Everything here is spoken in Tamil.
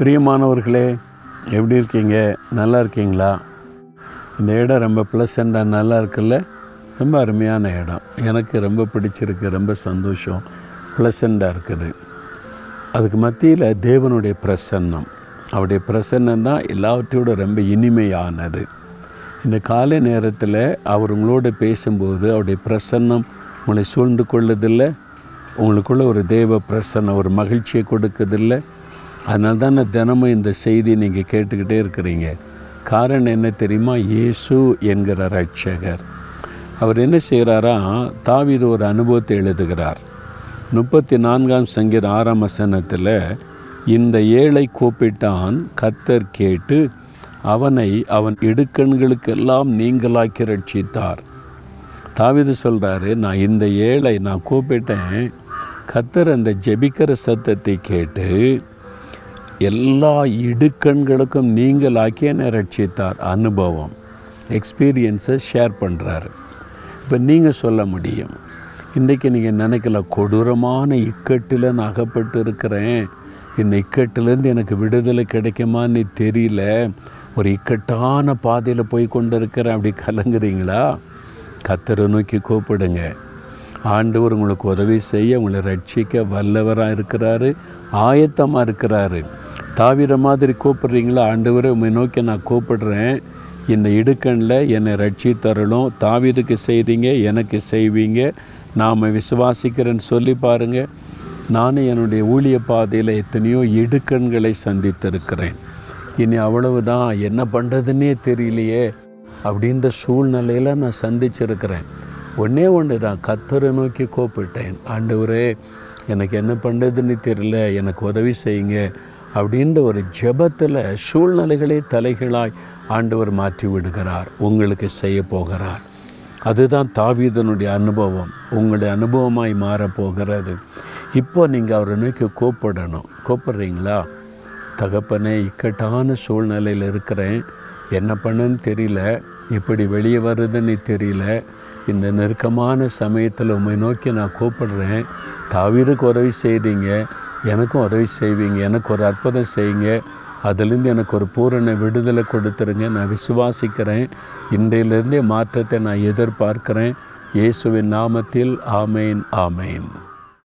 பிரியமானவர்களே எப்படி இருக்கீங்க? நல்லா இருக்கீங்களா? இந்த இடம் ரொம்ப ப்ளசண்டாக நல்லா இருக்குல்ல? ரொம்ப அருமையான இடம். எனக்கு ரொம்ப பிடிச்சிருக்கு ரொம்ப சந்தோஷம். ப்ளசண்டாக இருக்குது. அதுக்கு மத்தியில் தேவனுடைய பிரசன்னம். அவருடைய பிரசன்னம் தான் எல்லாவற்றையோட ரொம்ப இனிமையானது. இந்த காலை நேரத்தில் அவர் உங்களோட பேசும்போது அவருடைய பிரசன்னம் உங்களை சூழ்ந்து கொள்ளதில்லை. உங்களுக்குள்ள ஒரு தேவ பிரசன்னம் ஒரு மகிழ்ச்சியை கொடுக்குதில்லை. அதனால தான் நான் தினமும் இந்த செய்தி நீங்கள் கேட்டுக்கிட்டே இருக்கிறீங்க. காரணம் என்ன தெரியுமா? இயேசு என்கிற ரட்சகர் அவர் என்ன செய்கிறாரா தாவிது ஒரு அனுபவத்தை எழுதுகிறார். முப்பத்தி நான்காம் சங்கீத ஆறாம் வசனத்தில் இந்த ஏழை கூப்பிட்டான் கத்தர் கேட்டு அவனை அவன் இடுக்கண்களுக்கெல்லாம் நீங்களாக்கி ரட்சித்தார் தாவிது சொல்கிறாரு நான் இந்த ஏழை நான் கூப்பிட்டேன். கத்தர் அந்த ஜெபிக்கிற சத்தத்தை கேட்டு எல்லா இடுக்கண்களுக்கும் நீங்கள் என்னை ரட்சித்தார் அனுபவம் எக்ஸ்பீரியன்ஸை ஷேர் பண்ணுறாரு இப்போ நீங்கள் சொல்ல முடியும். இன்றைக்கி நீங்கள் நினைக்கல கொடூரமான இக்கட்டில் நான் அகப்பட்டு இருக்கிறேன் இந்த இக்கட்டிலேருந்து எனக்கு விடுதலை கிடைக்குமான்னு தெரியல. ஒரு இக்கட்டான பாதையில் போய் கொண்டு இருக்கிறேன் அப்படி கலங்குறீங்களா? கத்தரை நோக்கி கூப்பிடுங்க. ஆண்டவர் உங்களுக்கு உதவி செய்ய உங்களை ரட்சிக்க வல்லவராக இருக்கிறாரு ஆயத்தமாக இருக்கிறாரு. தாவிர மாதிரி கூப்பிடுறீங்களா? ஆண்டவரை உண்மை நோக்கி நான் கூப்பிடுறேன். இந்த இடுக்கண்ணில் என்னை ரட்சி தரணும் தாவிதுக்கு செய்கிறீங்க எனக்கு செய்வீங்க. நாம் விசுவாசிக்கிறேன்னு சொல்லி பாருங்கள் நானும் என்னுடைய ஊழிய பாதையில் எத்தனையோ இடுக்கண்களை சந்தித்திருக்கிறேன். இனி அவ்வளவுதான். என்ன பண்ணுறதுன்னே தெரியலையே. அப்படின்ற சூழ்நிலையில் நான் சந்திச்சிருக்கிறேன். ஒன்றே ஒன்று தான் கத்தரை நோக்கி கூப்பிட்டேன். ஆண்டவரே எனக்கு என்ன பண்ணுறதுன்னு தெரியல. எனக்கு உதவி செய்யுங்க. அப்படின்ற ஒரு ஜெபத்தில் சூழ்நிலைகளே தலைகளாய் ஆண்டவர் மாற்றி விடுகிறார் உங்களுக்கு செய்ய போகிறார். அதுதான் தாவீதனுடைய அனுபவம். உங்களுடைய அனுபவமாய் மாறப்போகிறது இப்போ நீங்கள் அவரை நோக்கி கூப்பிடணும். கூப்பிட்றீங்களா? தகப்பனே இக்கட்டான சூழ்நிலையில் இருக்கிறேன். என்ன பண்ணுன்னு தெரியல. இப்படி வெளியே வருதுன்னு தெரியல. இந்த நெருக்கமான சமயத்தில் உண்மை நோக்கி நான் கூப்பிடுறேன். தாவீருக்கு உதவி செய்கிறீங்க எனக்கும் உதவி செய்வீங்க எனக்கு ஒரு அற்புதம் செய்யுங்க. அதுலேருந்து எனக்கு ஒரு பூரண விடுதலை கொடுத்துருங்க. நான் விசுவாசிக்கிறேன். இன்றையிலேருந்தே மாற்றத்தை நான் எதிர்பார்க்கிறேன். இயேசுவின் நாமத்தில் ஆமேன் ஆமேன்.